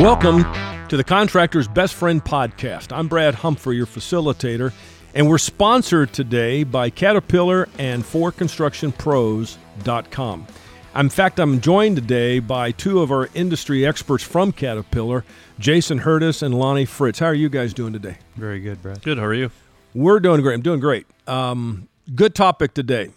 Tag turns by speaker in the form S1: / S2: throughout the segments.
S1: Welcome to the Contractor's Best Friend podcast. I'm Brad Humphrey, your facilitator, and we're sponsored today by Caterpillar and forconstructionpros.com. In fact, I'm joined today by two of our industry experts from Caterpillar, Jason Hurdis and Lonnie Fritz. How are you guys doing today?
S2: Very good, Brad.
S3: Good. How are you?
S1: We're doing great. I'm doing great. Um, good topic today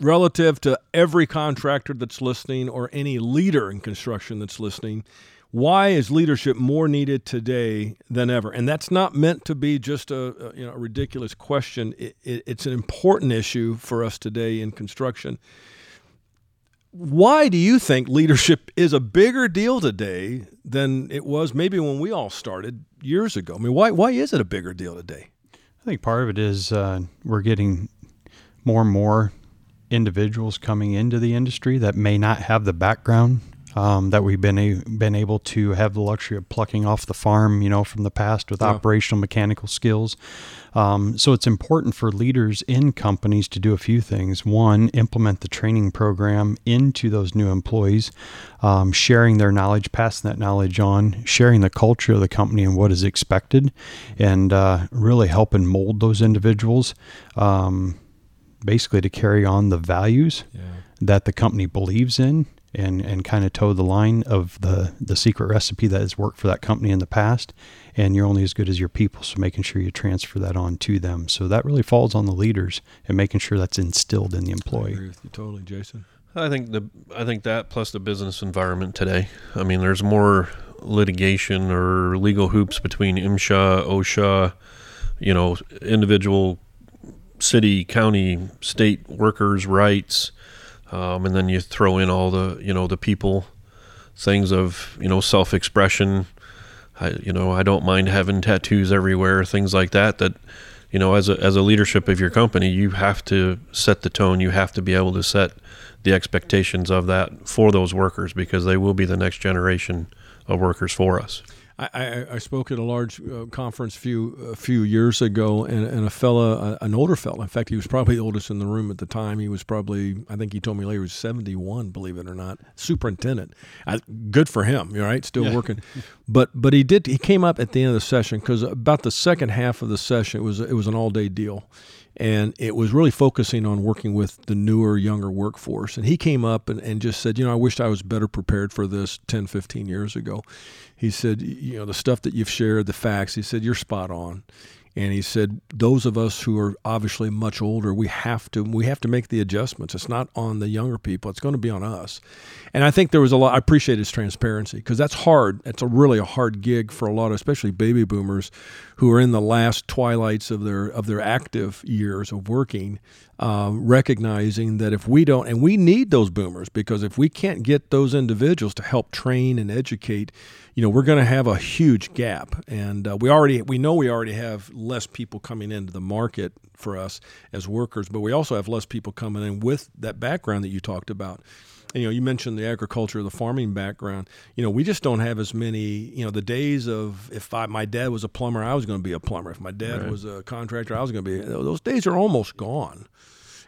S1: relative to every contractor that's listening or any leader in construction that's listening. Why is leadership more needed today than ever? And that's not meant to be just a, a you know a ridiculous question. It, it, it's an important issue for us today in construction. Why do you think leadership is a bigger deal today than it was maybe when we all started years ago? I mean, why why is it a bigger deal today?
S2: I think part of it is uh, we're getting more and more individuals coming into the industry that may not have the background um, that we've been a, been able to have the luxury of plucking off the farm, you know, from the past with yeah. operational mechanical skills. Um, so it's important for leaders in companies to do a few things. One, implement the training program into those new employees, um, sharing their knowledge, passing that knowledge on, sharing the culture of the company and what is expected, and uh, really helping mold those individuals. Um, basically, to carry on the values yeah. that the company believes in and and kind of toe the line of the the secret recipe that has worked for that company in the past. And you're only as good as your people so making sure you transfer that on to them. So that really falls on the leaders and making sure that's instilled in the employee
S1: I agree with you totally Jason.
S3: I think the I think that plus the business environment today. I mean there's more litigation or legal hoops between MSHA OSHA you know individual city county state workers rights um, and then you throw in all the you know the people things of you know self-expression. I, you know I don't mind having tattoos everywhere things like that that you know as a as a leadership of your company you have to set the tone you have to be able to set the expectations of that for those workers because they will be the next generation of workers for us
S1: I, I, spoke at a large uh, conference a few a few years ago, and, and a fella, an older fella. In fact, he was probably the oldest in the room at the time. He was probably, I think he told me later, he was seventy one. Believe it or not, superintendent. I, good for him, right? Still yeah. working. But but he did. He came up at the end of the session because about the second half of the session, it was it was an all day deal and it was really focusing on working with the newer younger workforce and he came up and, and just said you know i wished i was better prepared for this 10 15 years ago he said, you know, the stuff that you've shared, the facts, he said, you're spot on. And he said, those of us who are obviously much older, we have to we have to make the adjustments. It's not on the younger people; it's going to be on us. And I think there was a lot. I appreciate his transparency because that's hard. It's a really a hard gig for a lot, of, especially baby boomers, who are in the last twilights of their of their active years of working. Uh, recognizing that if we don't, and we need those boomers because if we can't get those individuals to help train and educate you know we're going to have a huge gap. And uh, we already we know we already have less people coming into the market for us as workers but we also have less people coming in with that background that you talked about you know you mentioned the agriculture the farming background you know we just don't have as many you know the days of if I, my dad was a plumber i was going to be a plumber if my dad right. was a contractor i was going to be those days are almost gone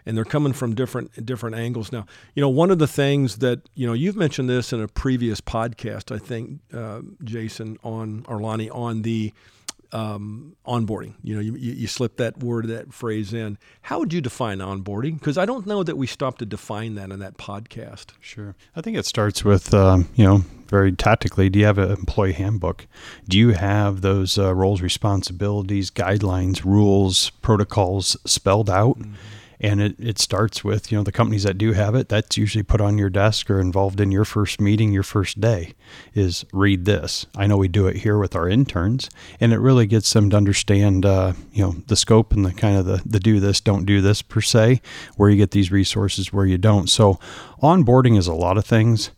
S1: and they're coming from different different angles now. You know, one of the things that you know you've mentioned this in a previous podcast, I think, uh, Jason on Arlani on the um, onboarding. You know, you, you slip that word, that phrase in. How would you define onboarding? Because I don't know that we stopped to define that in that podcast.
S2: Sure. I think it starts with, um, you know, very tactically. Do you have an employee handbook? Do you have those uh, roles, responsibilities, guidelines, rules, protocols spelled out? Mm-hmm and it, it starts with you know the companies that do have it that's usually put on your desk or involved in your first meeting your first day is read this. I know we do it here with our interns. And it really gets them to understand uh, you know the scope and the kind of the, the do this don't do this per se where you get these resources where you don't. So onboarding is a lot of things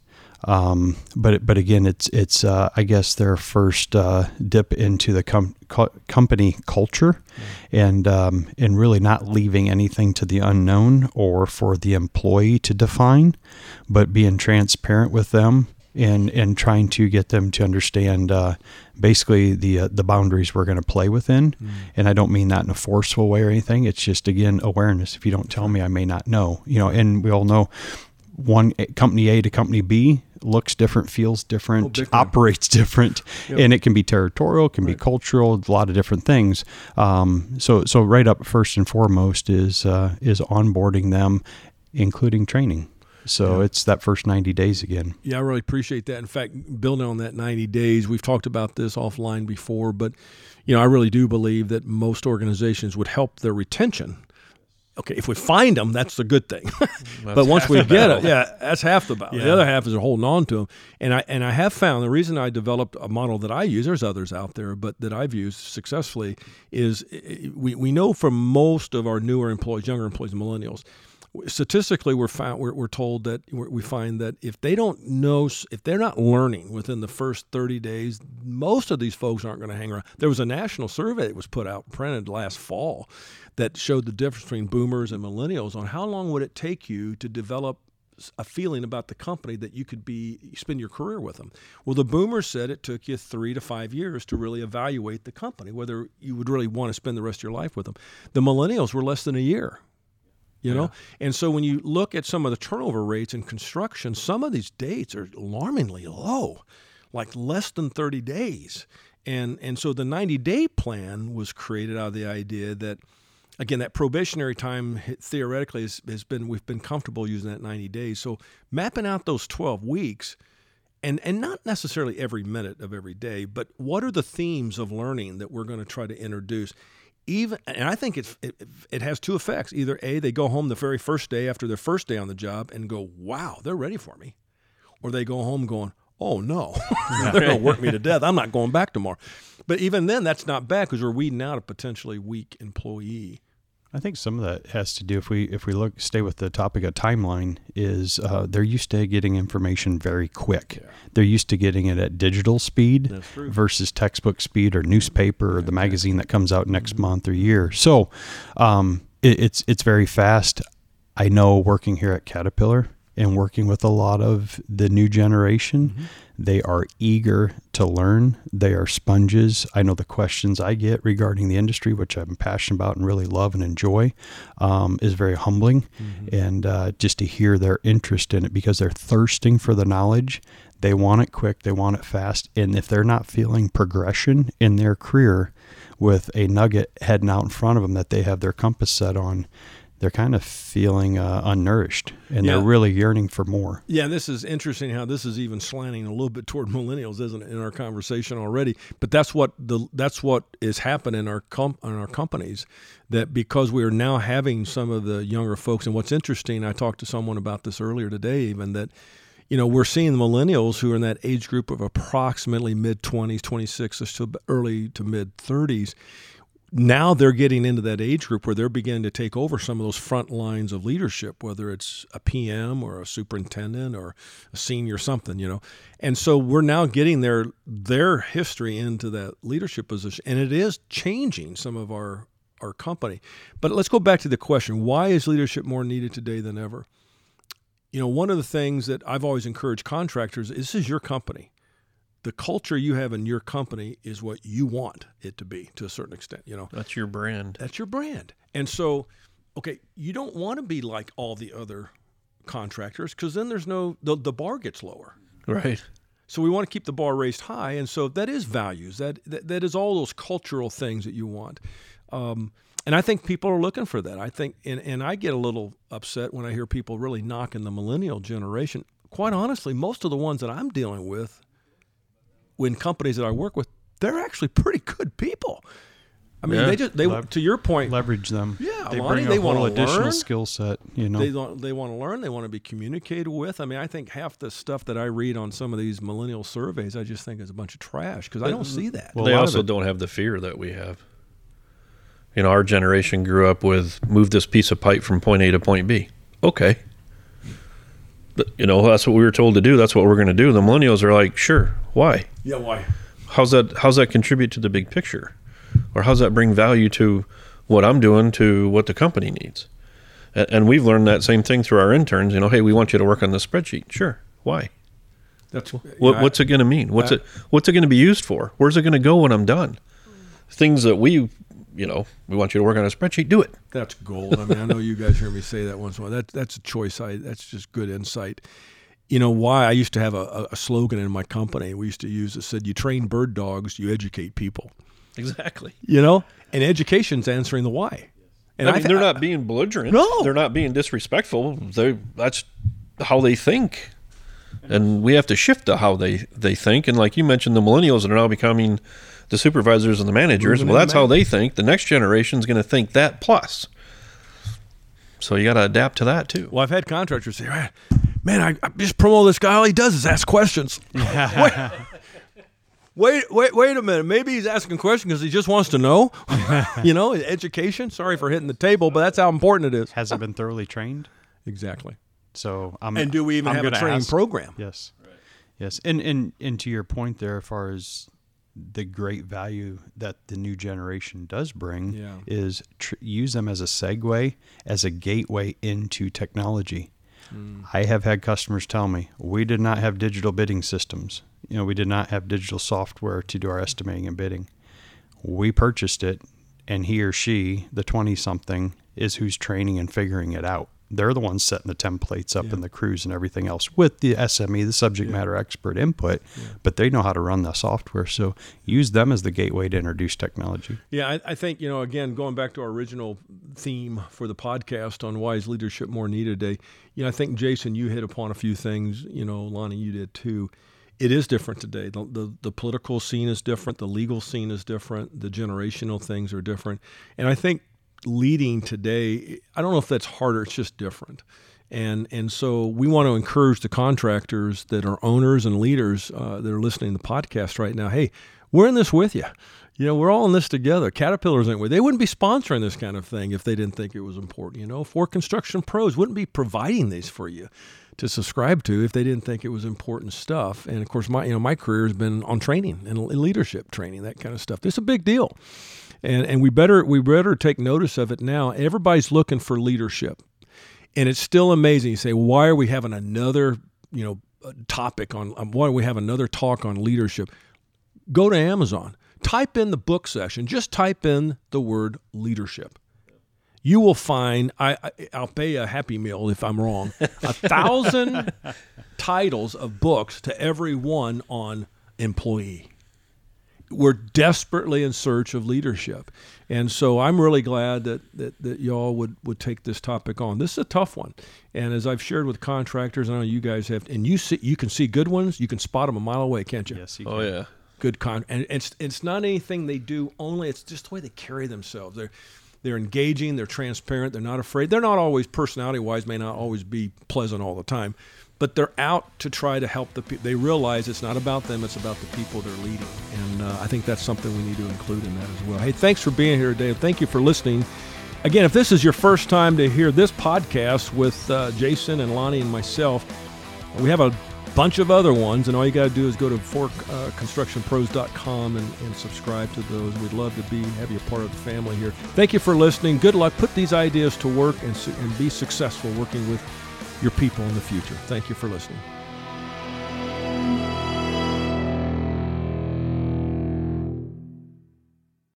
S2: um, but but again, it's it's uh, I guess their first uh, dip into the com- co- company culture, mm-hmm. and um, and really not leaving anything to the unknown or for the employee to define, but being transparent with them and and trying to get them to understand uh, basically the uh, the boundaries we're going to play within. Mm. And I don't mean that in a forceful way or anything. It's just again awareness. If you don't tell me, I may not know. You know, and we all know one company A to company B looks different, feels different,
S1: Oh,
S2: operates different,
S1: Yep.
S2: and it can be territorial, it can be cultural, a lot of different things. Um, so, so right up first and foremost is uh, is onboarding them, including training. So
S1: Yeah.
S2: it's that first ninety days again.
S1: Yeah, I really appreciate that. In fact, building on that 90 days, we've talked about this offline before, but you know, I really do believe that most organizations would help their retention. Okay, if we find them, that's the good thing. but once we get it, yeah, that's half the battle. The other half is holding on to them. And I and I have found the reason I developed a model that I use. There's others out there, but that I've used successfully is we we know from most of our newer employees, younger employees, millennials, statistically we're found we're, we're told that we're, we find that if they don't know if they're not learning within the first 30 days most of these folks aren't going to hang around there was a national survey that was put out printed last fall that showed the difference between boomers and millennials on how long would it take you to develop a feeling about the company that you could be spend your career with them. Well, the boomers said it took you three to five years to really evaluate the company, whether you would really want to spend the rest of your life with them. The millennials were less than a year you know? And so when you look at some of the turnover rates in construction some of these dates are alarmingly low like less than 30 days. And and so the 90 day plan was created out of the idea that again that probationary time theoretically has, has been we've been comfortable using that 90 days. So mapping out those 12 weeks and and not necessarily every minute of every day, but what are the themes of learning that we're going to try to introduce? Even and I think it's it, it has two effects. Either a they go home the very first day after their first day on the job and go, "Wow, they're ready for me," or they go home going, "Oh no, they're going to work me to death. I'm not going back tomorrow." But even then, that's not bad because we're weeding out a potentially weak employee.
S2: I think some of that has to do if we if we look stay with the topic of timeline is uh, they're used to getting information very quick.
S1: Yeah.
S2: They're used to getting it at digital speed versus textbook speed or newspaper or the magazine that comes out next month or year. So um, it, it's it's very fast. I know working here at Caterpillar and working with a lot of the new generation, they are eager to learn. They are sponges. I know the questions I get regarding the industry, which I'm passionate about and really love and enjoy, um, is very humbling. And uh, just to hear their interest in it because they're thirsting for the knowledge. They want it quick, they want it fast. And if they're not feeling progression in their career with a nugget heading out in front of them that they have their compass set on, they're kind of feeling uh, unnourished and
S1: Yeah.
S2: they're really yearning for more.
S1: Yeah, this is interesting how this is even slanting a little bit toward millennials, isn't it, in our conversation already? But that's what the that's what is happening in our com- in our companies. That because we are now having some of the younger folks, and what's interesting, I talked to someone about this earlier today, even that. You know, we're seeing the millennials who are in that age group of approximately mid 20s, 26 to early to mid 30s now they're getting into that age group where they're beginning to take over some of those front lines of leadership, whether it's a PM or a superintendent or a senior something, you know. And so we're now getting their their history into that leadership position, and it is changing some of our our company. But let's go back to the question: Why is leadership more needed today than ever? You know, one of the things that I've always encouraged contractors is this is your company the culture you have in your company is what you want it to be to a certain extent you know
S3: That's your brand.
S1: that's your brand and so okay you don't want to be like all the other contractors because then there's no the, the bar gets lower
S3: Right.
S1: so we want to keep the bar raised high and so that is values that that, that is all those cultural things that you want um, and I think people are looking for that. I think, and, and I get a little upset when I hear people really knocking the millennial generation. Quite honestly, most of the ones that I'm dealing with when companies that I work with, they're actually pretty good people. I mean,
S3: Yeah.
S1: they just they
S2: Lev-
S1: to your point,
S2: Leverage them.
S1: Yeah,
S2: they
S1: Lonnie,
S2: bring
S1: they
S2: a whole
S1: wanna
S2: additional
S1: learn.
S2: skill set. You know,
S1: they don't they want to learn, they want to be communicated with. I mean, I think half the stuff that I read on some of these millennial surveys, I just think is a bunch of trash because I don't see that.
S2: Well,
S3: they
S2: a lot of
S3: also
S2: it-
S3: don't have the fear that we have. You know, our generation grew up with move this piece of pipe from point A to point B. Okay. You know, that's what we were told to do. That's what we're going to do. The millennials are like, sure, why?
S1: yeah, why?
S3: How's that? How's that contribute to the big picture, or how's that bring value to what I'm doing to what the company needs? And, and we've learned that same thing through our interns. You know, hey, we want you to work on this spreadsheet. Sure, why?
S1: That's
S3: What, what's it going to mean? What's
S1: I-
S3: it What's it going to be used for? Where's it going to go when I'm done? Things that we you know, we want you to work on a spreadsheet. Do it.
S1: That's gold. I mean, I know you guys hear me say that once in a while. That that's a choice. I that's just good insight. You know why I used to have a, a slogan in my company. We used to use that said, "You train bird dogs, you educate people."
S3: Exactly.
S1: You know, and education's answering the why.
S3: And I mean, they're not being belligerent.
S1: No.
S3: they're not being disrespectful. They that's how they think, and we have to shift to how they they think. And like you mentioned, the millennials that are now becoming the supervisors and the managers.
S1: Moving
S3: well, that's how they think. The next generation is going to think that plus. So you got to adapt to that too.
S1: Well, I've had contractors say, "Man, man, I, I just promote this guy. All he does is ask questions." wait, wait, wait, wait a minute. Maybe he's asking questions because he just wants to know. you know, education. Sorry for hitting the table, but that's how important it is.
S2: Hasn't been thoroughly trained.
S1: Exactly.
S2: So I'm.
S1: And do we even
S2: I'm
S1: have a training
S2: ask-
S1: program?
S2: Yes. Yes. And, and and to your point there, as far as the great value that the new generation does bring,
S1: Yeah.
S2: is tr- use them as a segue, as a gateway into technology.
S1: Hmm.
S2: I have had customers tell me we did not have digital bidding systems. You know, we did not have digital software to do our estimating and bidding. We purchased it, and he or she, the 20 something, is who's training and figuring it out. They're the ones setting the templates up
S1: Yeah.
S2: and the crews and everything else with the SME, the subject
S1: Yeah.
S2: matter expert input, but they know how to run the software. So use them as the gateway to introduce technology.
S1: Yeah, I, I think, you know, again, going back to our original theme for the podcast on why is leadership more needed today, you know, I think, Jason, you hit upon a few things, you know, Lonnie, you did too. It is different today. The, the, the political scene is different, the legal scene is different, the generational things are different. And I think leading today, I don't know if that's harder, it's just different. And, and so we want to encourage the contractors that are owners and leaders uh, that are listening to the podcast right now. Hey, we're in this with you. You know, we're all in this together. Caterpillars ain't with. They wouldn't be sponsoring this kind of thing if they didn't think it was important. You know, For Construction Pros wouldn't be providing these for you to subscribe to if they didn't think it was important stuff. And of course, my you know my career has been on training and leadership training, that kind of stuff. Is a big deal, and and we better we better take notice of it now. Everybody's looking for leadership, and it's still amazing. You say, why are we having another you know uh, topic on? um, Why do we have another talk on leadership? Go to Amazon, type in the book session, just type in the word leadership you will find I, I I'll pay a happy meal if I'm wrong. A thousand titles of books to every one on employee. We're desperately in search of leadership. And so I'm really glad that, that, that y'all would, would take this topic on. This is a tough one. And as I've shared with contractors, I know you guys have, and you see, you can see good ones, you can spot them a mile away, can't you?
S2: Yes, you
S3: Oh
S2: can.
S3: yeah.
S1: good con and it's it's not anything they do only it's just the way they carry themselves they're they're engaging they're transparent they're not afraid they're not always personality wise may not always be pleasant all the time but they're out to try to help the people they realize it's not about them it's about the people they're leading and uh, i think that's something we need to include in that as well hey thanks for being here today thank you for listening again if this is your first time to hear this podcast with uh, jason and lonnie and myself we have a bunch of other ones, and all you got to do is go to forconstructionpros.com and, and subscribe to those. We'd love to be have you a part of the family here. Thank you for listening. Good luck. Put these ideas to work and, su- and be successful working with your people in the future. Thank you for listening.